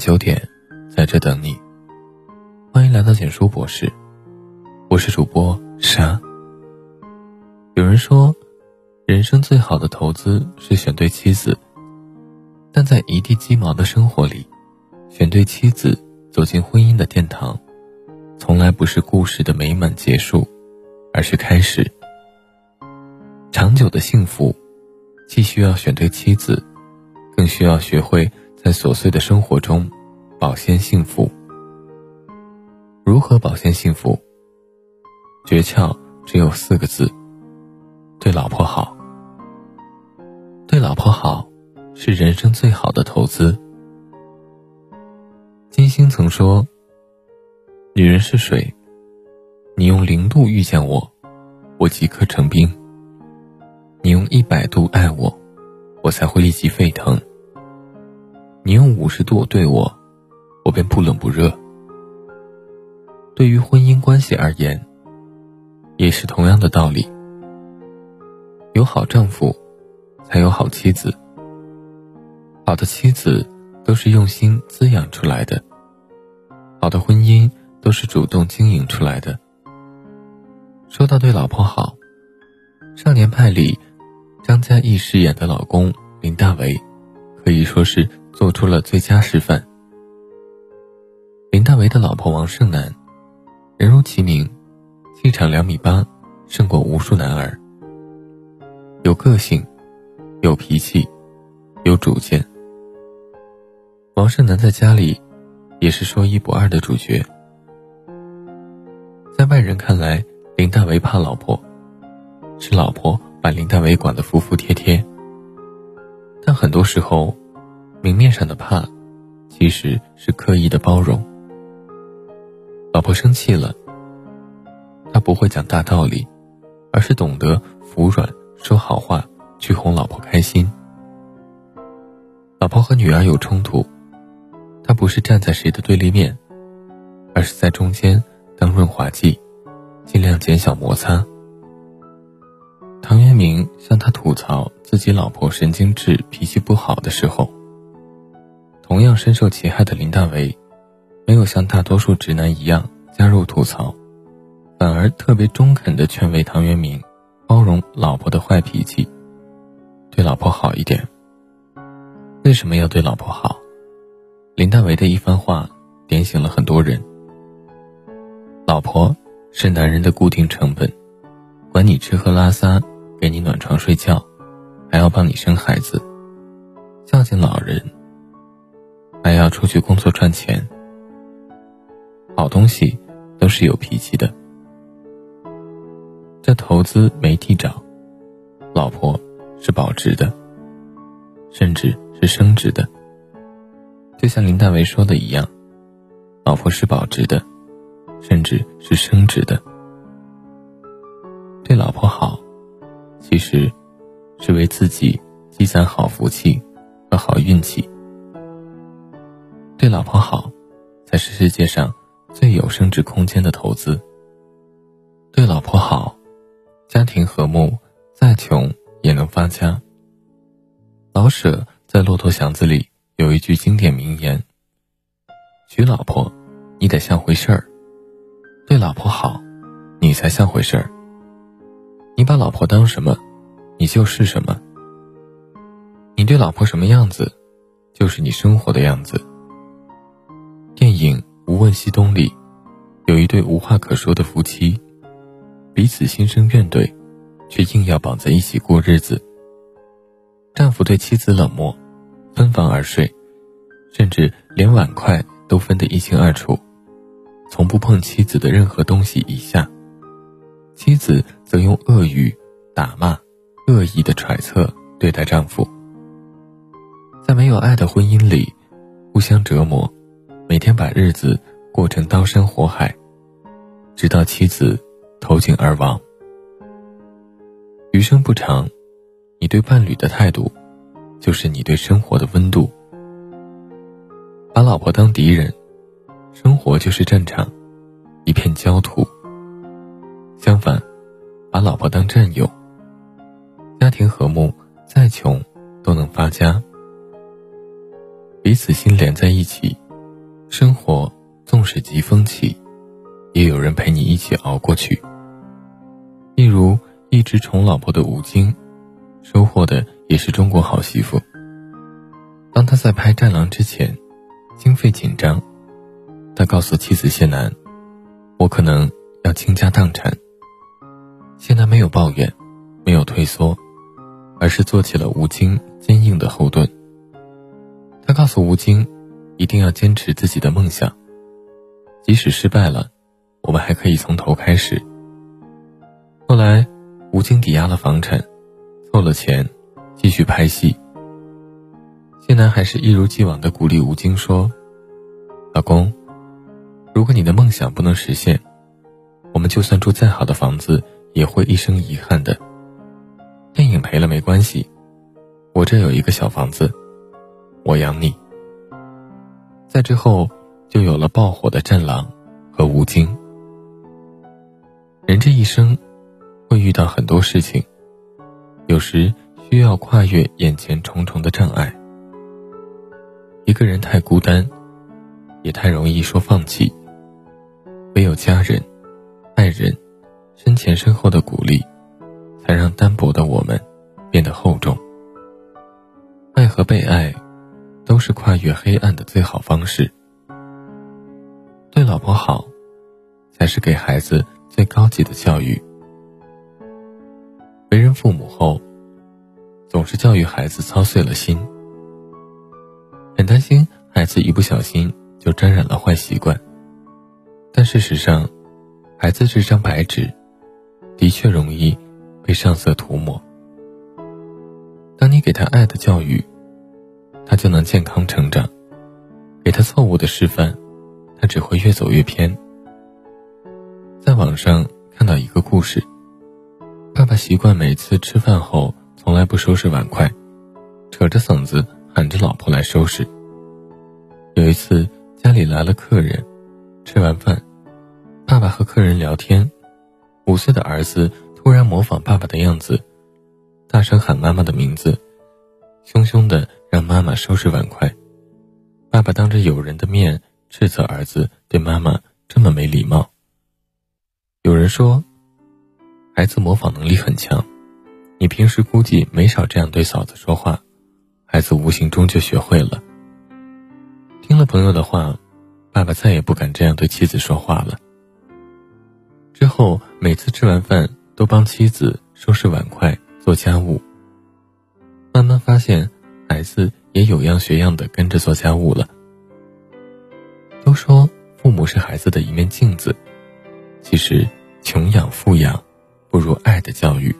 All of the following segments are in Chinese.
九点，在这等你。欢迎来到简书博士，我是主播沙。有人说，人生最好的投资是选对妻子，但在一地鸡毛的生活里，选对妻子，走进婚姻的殿堂，从来不是故事的美满结束，而是开始。长久的幸福，既需要选对妻子，更需要学会。在琐碎的生活中，保鲜幸福。如何保鲜幸福？诀窍只有四个字：对老婆好。对老婆好，是人生最好的投资。金星曾说：“女人是水，你用零度遇见我，我即刻成冰；你用一百度爱我，我才会立即沸腾。”你用五十度对我，我便不冷不热。对于婚姻关系而言，也是同样的道理。有好丈夫，才有好妻子。好的妻子都是用心滋养出来的，好的婚姻都是主动经营出来的。说到对老婆好，《少年派》里张嘉译饰演的老公林大为，可以说是。做出了最佳示范。林大为的老婆王胜男，人如其名，气场两米八，胜过无数男儿。有个性，有脾气，有主见。王胜男在家里，也是说一不二的主角。在外人看来，林大为怕老婆，是老婆把林大为管得服服帖帖。但很多时候。明面上的怕，其实是刻意的包容。老婆生气了，他不会讲大道理，而是懂得服软，说好话去哄老婆开心。老婆和女儿有冲突，他不是站在谁的对立面，而是在中间当润滑剂，尽量减小摩擦。唐元明向他吐槽自己老婆神经质、脾气不好的时候。同样深受其害的林大为，没有像大多数直男一样加入吐槽，反而特别中肯的劝慰唐元明，包容老婆的坏脾气，对老婆好一点。为什么要对老婆好？林大为的一番话点醒了很多人。老婆是男人的固定成本，管你吃喝拉撒，给你暖床睡觉，还要帮你生孩子，孝敬老人。要出去工作赚钱，好东西都是有脾气的。这投资没地找，老婆是保值的，甚至是升值的。就像林大为说的一样，老婆是保值的，甚至是升值的。对老婆好，其实是为自己积攒好福气和好运气。对老婆好，才是世界上最有升值空间的投资。对老婆好，家庭和睦，再穷也能发家。老舍在《骆驼祥子》里有一句经典名言：“娶老婆，你得像回事儿；对老婆好，你才像回事儿。你把老婆当什么，你就是什么。你对老婆什么样子，就是你生活的样子。”影《无问西东》里，有一对无话可说的夫妻，彼此心生怨怼，却硬要绑在一起过日子。丈夫对妻子冷漠，分房而睡，甚至连碗筷都分得一清二楚，从不碰妻子的任何东西一下。妻子则用恶语、打骂、恶意的揣测对待丈夫，在没有爱的婚姻里，互相折磨。每天把日子过成刀山火海，直到妻子投井而亡。余生不长，你对伴侣的态度，就是你对生活的温度。把老婆当敌人，生活就是战场，一片焦土。相反，把老婆当战友，家庭和睦，再穷都能发家。彼此心连在一起。生活纵使疾风起，也有人陪你一起熬过去。例如，一直宠老婆的吴京，收获的也是中国好媳妇。当他在拍《战狼》之前，经费紧张，他告诉妻子谢楠：“我可能要倾家荡产。”谢楠没有抱怨，没有退缩，而是做起了吴京坚硬的后盾。他告诉吴京，一定要坚持自己的梦想，即使失败了，我们还可以从头开始。后来，吴京抵押了房产，凑了钱，继续拍戏。谢楠还是一如既往的鼓励吴京说：“老公，如果你的梦想不能实现，我们就算住再好的房子，也会一生遗憾的。电影赔了没关系，我这有一个小房子，我养你。”在之后，就有了爆火的《战狼》和吴京。人这一生，会遇到很多事情，有时需要跨越眼前重重的障碍。一个人太孤单，也太容易说放弃。唯有家人、爱人身前身后的鼓励，才让单薄的我们变得厚重。爱和被爱，都是跨越黑暗的最好方式。对老婆好，才是给孩子最高级的教育。为人父母后，总是教育孩子操碎了心。很担心孩子一不小心就沾染了坏习惯，但事实上，孩子这张白纸，的确容易被上色涂抹。当你给他爱的教育，他就能健康成长；给他错误的示范，他只会越走越偏。在网上看到一个故事，爸爸习惯每次吃饭后从来不收拾碗筷，扯着嗓子。喊着老婆来收拾。有一次家里来了客人，吃完饭，爸爸和客人聊天，五岁的儿子突然模仿爸爸的样子，大声喊妈妈的名字，凶凶的让妈妈收拾碗筷。爸爸当着友人的面斥责儿子对妈妈这么没礼貌。有人说，孩子模仿能力很强，你平时估计没少这样对嫂子说话。孩子无形中就学会了。听了朋友的话，爸爸再也不敢这样对妻子说话了。之后每次吃完饭都帮妻子收拾碗筷、做家务。慢慢发现，孩子也有样学样的跟着做家务了。都说父母是孩子的一面镜子，其实穷养富养，不如爱的教育。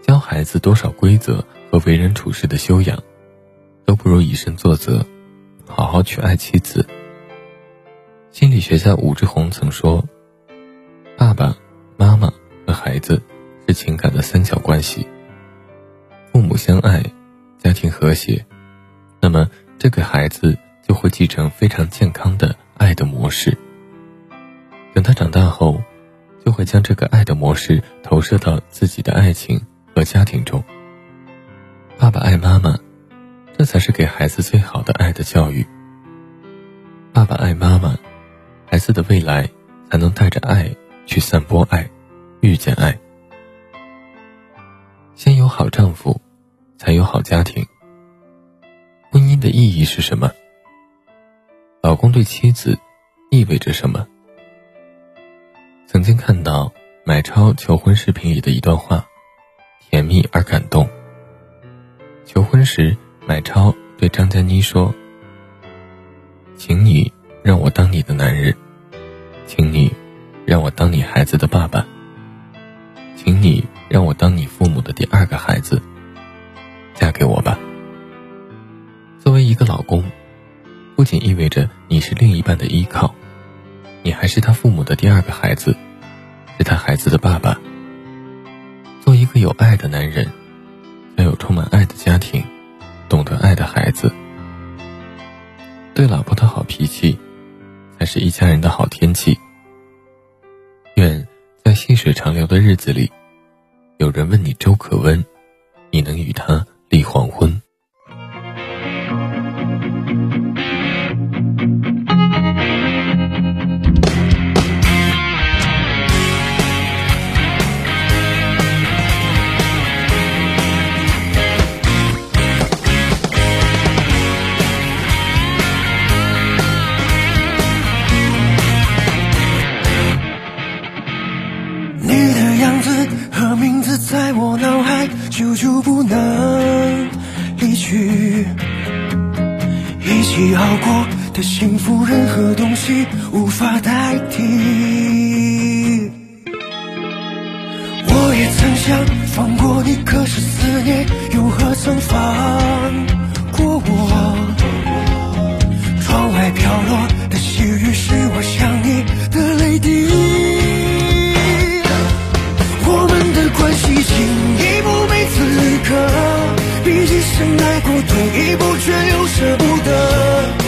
教孩子多少规则？和为人处事的修养，都不如以身作则，好好去爱妻子。心理学家武志红曾说：“爸爸妈妈和孩子是情感的三角关系，父母相爱，家庭和谐，那么这个孩子就会继承非常健康的爱的模式。等他长大后，就会将这个爱的模式投射到自己的爱情和家庭中。”爸爸爱妈妈，这才是给孩子最好的爱的教育。爸爸爱妈妈，孩子的未来才能带着爱去散播爱，遇见爱。先有好丈夫，才有好家庭。婚姻的意义是什么？老公对妻子意味着什么？曾经看到买超求婚视频里的一段话，甜蜜而感动。求婚时，买超对张嘉倪说：“请你让我当你的男人，请你让我当你孩子的爸爸，请你让我当你父母的第二个孩子，嫁给我吧。”作为一个老公，不仅意味着你是另一半的依靠，你还是他父母的第二个孩子，是他孩子的爸爸。做一个有爱的男人。要有充满爱的家庭，懂得爱的孩子，对老婆的好脾气，才是一家人的好天气。愿在细水长流的日子里，有人问你粥可温，你能与他立黄昏。幸福，任何东西无法代替。我也曾想放过你，可是思念又何曾放过我？窗外飘落的细雨，是我想你的泪滴。我们的关系，进一步被资格。毕竟深爱过，退一步却又舍不得。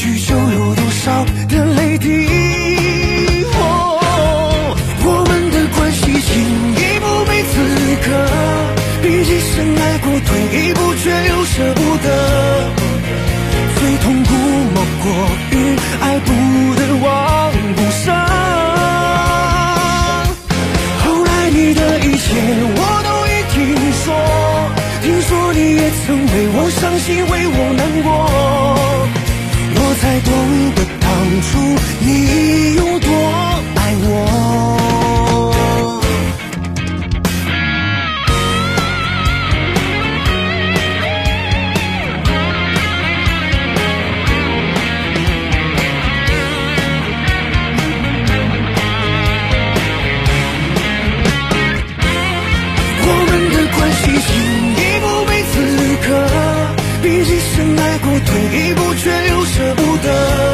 的期许，就有多少的泪滴。我们的关系，进一步没资格。毕竟深爱过退一步却又舍不得，最痛苦莫过于爱不得，忘不舍。后来你的一切我都已听说，听说你也曾为我伤心，为我难过，才懂得当初你有多爱我。舍不得。